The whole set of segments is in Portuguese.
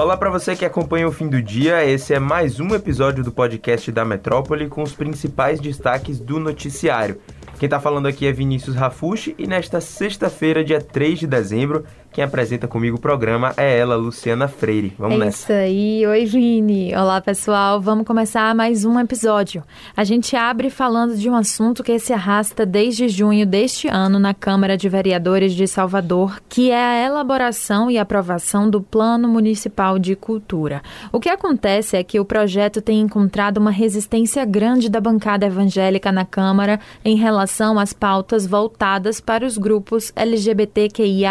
Olá para você que acompanha o fim do dia. Esse é mais um episódio do podcast da Metrópole com os principais destaques do noticiário. Quem está falando aqui é Vinícius Rafushi e nesta sexta-feira, dia 3 de dezembro, quem apresenta comigo o programa é ela, Luciana Freire. Vamos é nessa. Isso aí. Oi, Vini. Olá, pessoal. Vamos começar mais um episódio. A gente abre falando de um assunto que se arrasta desde junho deste ano na Câmara de Vereadores de Salvador, que é a elaboração e aprovação do Plano Municipal de Cultura. O que acontece é que o projeto tem encontrado uma resistência grande da bancada evangélica na Câmara em relação às pautas voltadas para os grupos LGBTQIA.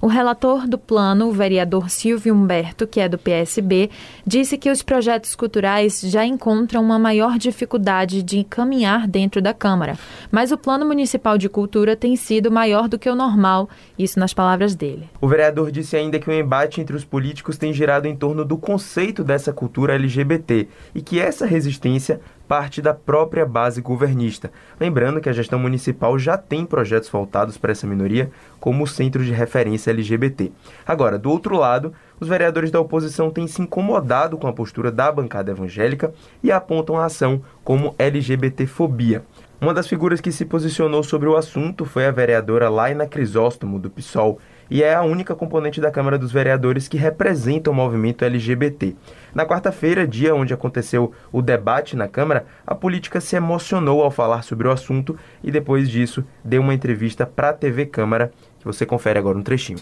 O relator do plano, o vereador Silvio Humberto, que é do PSB, disse que os projetos culturais já encontram uma maior dificuldade de caminhar dentro da Câmara, mas o plano municipal de cultura tem sido maior do que o normal, isso nas palavras dele. O vereador disse ainda que o embate entre os políticos tem girado em torno do conceito dessa cultura LGBT e que essa resistência parte da própria base governista. Lembrando que a gestão municipal já tem projetos voltados para essa minoria, como o Centro de Referência LGBT. Agora, do outro lado, os vereadores da oposição têm se incomodado com a postura da bancada evangélica e apontam a ação como LGBTfobia. Uma das figuras que se posicionou sobre o assunto foi a vereadora Laina Crisóstomo, do PSOL, e é a única componente da Câmara dos Vereadores que representa o movimento LGBT. Na quarta-feira, dia onde aconteceu o debate na Câmara, a política se emocionou ao falar sobre o assunto e depois disso deu uma entrevista para a TV Câmara, que você confere agora um trechinho.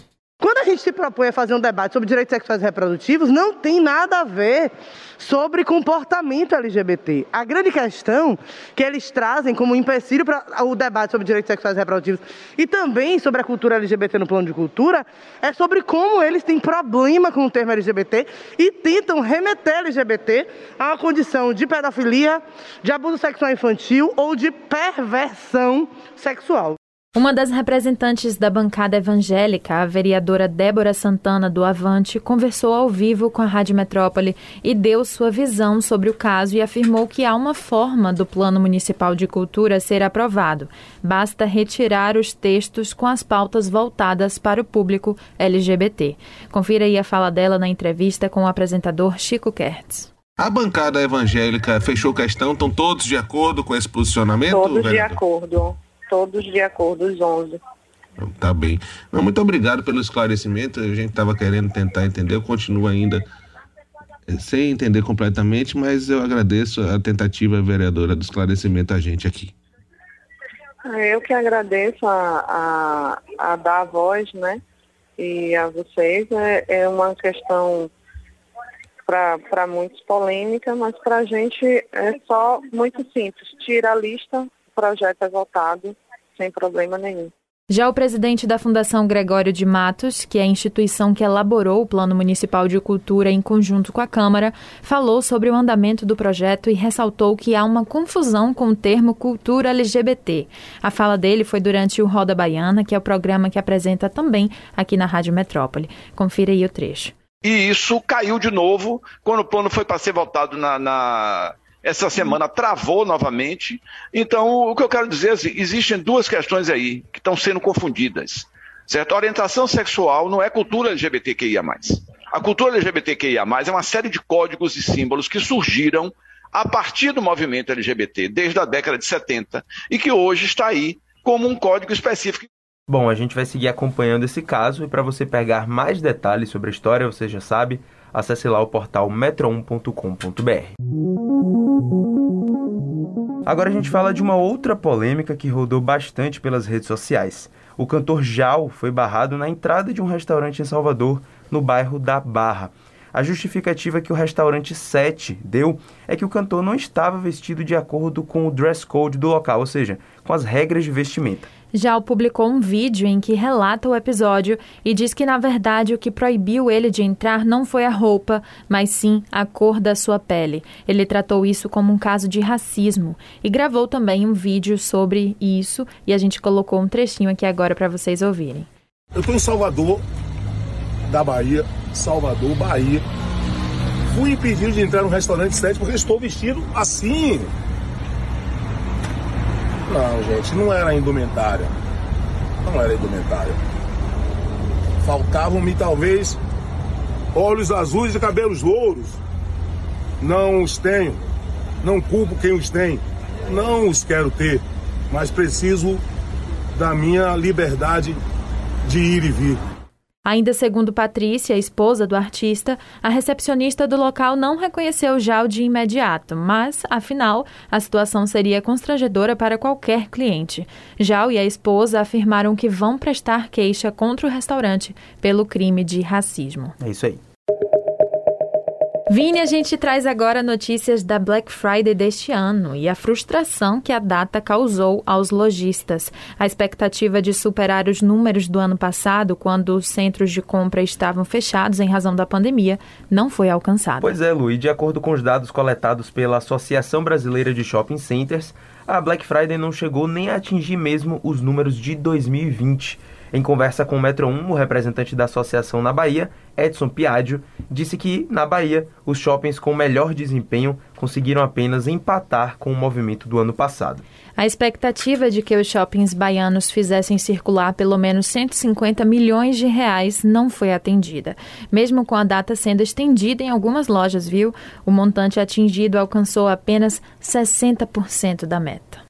Gente se propõe a fazer um debate sobre direitos sexuais e reprodutivos, não tem nada a ver sobre comportamento LGBT. A grande questão que eles trazem como empecilho para o debate sobre direitos sexuais e reprodutivos e também sobre a cultura LGBT no plano de cultura é sobre como eles têm problema com o termo LGBT e tentam remeter LGBT a uma condição de pedofilia, de abuso sexual infantil ou de perversão sexual. Uma das representantes da bancada evangélica, a vereadora Débora Santana do Avante, conversou ao vivo com a Rádio Metrópole e deu sua visão sobre o caso e afirmou que há uma forma do Plano Municipal de Cultura ser aprovado. Basta retirar os textos com as pautas voltadas para o público LGBT. Confira aí a fala dela na entrevista com o apresentador Chico Kertz. A bancada evangélica fechou questão, estão todos de acordo com esse posicionamento? Todos vereador? de acordo todos de acordo, os 11. Tá bem. Não, muito obrigado pelo esclarecimento. A gente estava querendo tentar entender, eu continuo ainda eh, sem entender completamente, mas eu agradeço a tentativa vereadora do esclarecimento a gente aqui. Ah, eu que agradeço a, a, a dar a voz, né? E a vocês. É, é uma questão para muitos polêmica, mas para a gente é só muito simples. Tira a lista, projeto é votado sem problema nenhum. Já o presidente da Fundação Gregório de Matos, que é a instituição que elaborou o Plano Municipal de Cultura em conjunto com a Câmara, falou sobre o andamento do projeto e ressaltou que há uma confusão com o termo cultura LGBT. A fala dele foi durante o Roda Baiana, que é o programa que apresenta também aqui na Rádio Metrópole. Confira aí o trecho. E isso caiu de novo quando o plano foi para ser votado na, na essa semana travou novamente. Então, o que eu quero dizer é assim, existem duas questões aí que estão sendo confundidas. Certo? A orientação sexual não é cultura LGBTQIA. A cultura LGBTQIA é uma série de códigos e símbolos que surgiram a partir do movimento LGBT desde a década de 70 e que hoje está aí como um código específico. Bom, a gente vai seguir acompanhando esse caso e para você pegar mais detalhes sobre a história, você já sabe, acesse lá o portal metro1.com.br. Agora a gente fala de uma outra polêmica que rodou bastante pelas redes sociais. O cantor Jal foi barrado na entrada de um restaurante em Salvador, no bairro da Barra. A justificativa que o restaurante 7 deu é que o cantor não estava vestido de acordo com o dress code do local, ou seja, com as regras de vestimenta. Já publicou um vídeo em que relata o episódio e diz que, na verdade, o que proibiu ele de entrar não foi a roupa, mas sim a cor da sua pele. Ele tratou isso como um caso de racismo e gravou também um vídeo sobre isso e a gente colocou um trechinho aqui agora para vocês ouvirem. Eu estou em Salvador, da Bahia, Salvador, Bahia. Fui impedido de entrar no restaurante 7 porque estou vestido assim. Não, gente, não era indumentária. Não era indumentária. Faltavam-me talvez olhos azuis e cabelos louros. Não os tenho, não culpo quem os tem, não os quero ter, mas preciso da minha liberdade de ir e vir. Ainda segundo Patrícia, esposa do artista, a recepcionista do local não reconheceu Jal de imediato, mas, afinal, a situação seria constrangedora para qualquer cliente. Jal e a esposa afirmaram que vão prestar queixa contra o restaurante pelo crime de racismo. É isso aí. Vini, a gente traz agora notícias da Black Friday deste ano e a frustração que a data causou aos lojistas. A expectativa de superar os números do ano passado, quando os centros de compra estavam fechados em razão da pandemia, não foi alcançada. Pois é, Lu, e de acordo com os dados coletados pela Associação Brasileira de Shopping Centers, a Black Friday não chegou nem a atingir mesmo os números de 2020. Em conversa com o Metro 1, o representante da associação na Bahia, Edson Piaggio, disse que, na Bahia, os shoppings com melhor desempenho conseguiram apenas empatar com o movimento do ano passado. A expectativa de que os shoppings baianos fizessem circular pelo menos 150 milhões de reais não foi atendida. Mesmo com a data sendo estendida em algumas lojas, viu? O montante atingido alcançou apenas 60% da meta.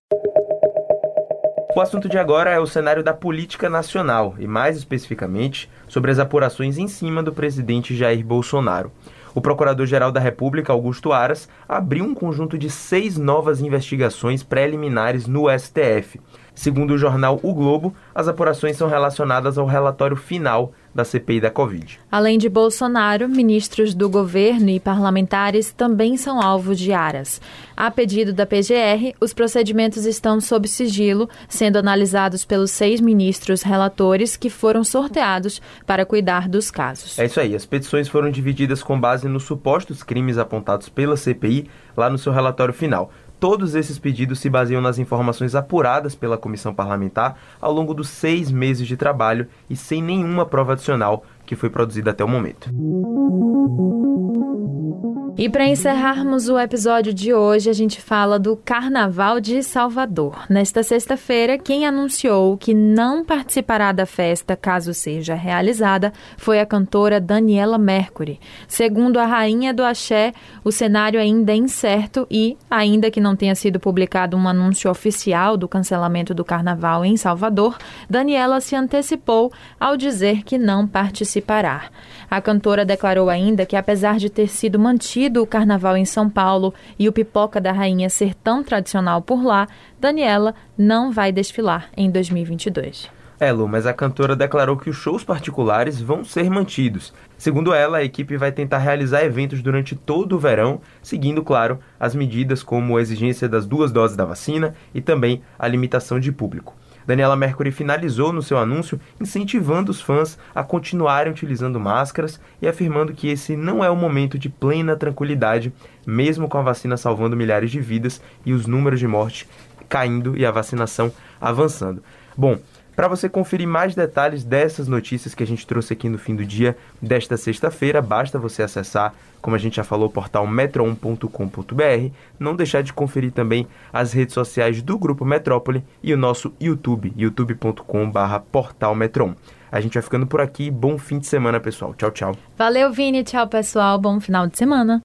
O assunto de agora é o cenário da política nacional e, mais especificamente, sobre as apurações em cima do presidente Jair Bolsonaro. O Procurador-Geral da República, Augusto Aras, abriu um conjunto de seis novas investigações preliminares no STF. Segundo o jornal O Globo, as apurações são relacionadas ao relatório final da CPI da Covid. Além de Bolsonaro, ministros do governo e parlamentares também são alvo de aras. A pedido da PGR, os procedimentos estão sob sigilo, sendo analisados pelos seis ministros relatores que foram sorteados para cuidar dos casos. É isso aí. As petições foram divididas com base nos supostos crimes apontados pela CPI lá no seu relatório final. Todos esses pedidos se baseiam nas informações apuradas pela comissão parlamentar ao longo dos seis meses de trabalho e sem nenhuma prova adicional que foi produzida até o momento. E para encerrarmos o episódio de hoje, a gente fala do Carnaval de Salvador. Nesta sexta-feira, quem anunciou que não participará da festa caso seja realizada foi a cantora Daniela Mercury. Segundo a rainha do axé, o cenário ainda é incerto e, ainda que não tenha sido publicado um anúncio oficial do cancelamento do carnaval em Salvador, Daniela se antecipou ao dizer que não participará. A cantora declarou ainda que, apesar de ter sido mantido o carnaval em São Paulo e o pipoca da rainha ser tão tradicional por lá, Daniela não vai desfilar em 2022. É, Lu, mas a cantora declarou que os shows particulares vão ser mantidos. Segundo ela, a equipe vai tentar realizar eventos durante todo o verão, seguindo, claro, as medidas como a exigência das duas doses da vacina e também a limitação de público. Daniela Mercury finalizou no seu anúncio incentivando os fãs a continuarem utilizando máscaras e afirmando que esse não é o momento de plena tranquilidade, mesmo com a vacina salvando milhares de vidas e os números de morte caindo e a vacinação avançando. Bom, para você conferir mais detalhes dessas notícias que a gente trouxe aqui no fim do dia desta sexta-feira, basta você acessar, como a gente já falou, o portal metro1.com.br. Não deixar de conferir também as redes sociais do Grupo Metrópole e o nosso YouTube, youtube.com/portalmetro1. A gente vai ficando por aqui. Bom fim de semana, pessoal. Tchau, tchau. Valeu, Vini. Tchau, pessoal. Bom final de semana.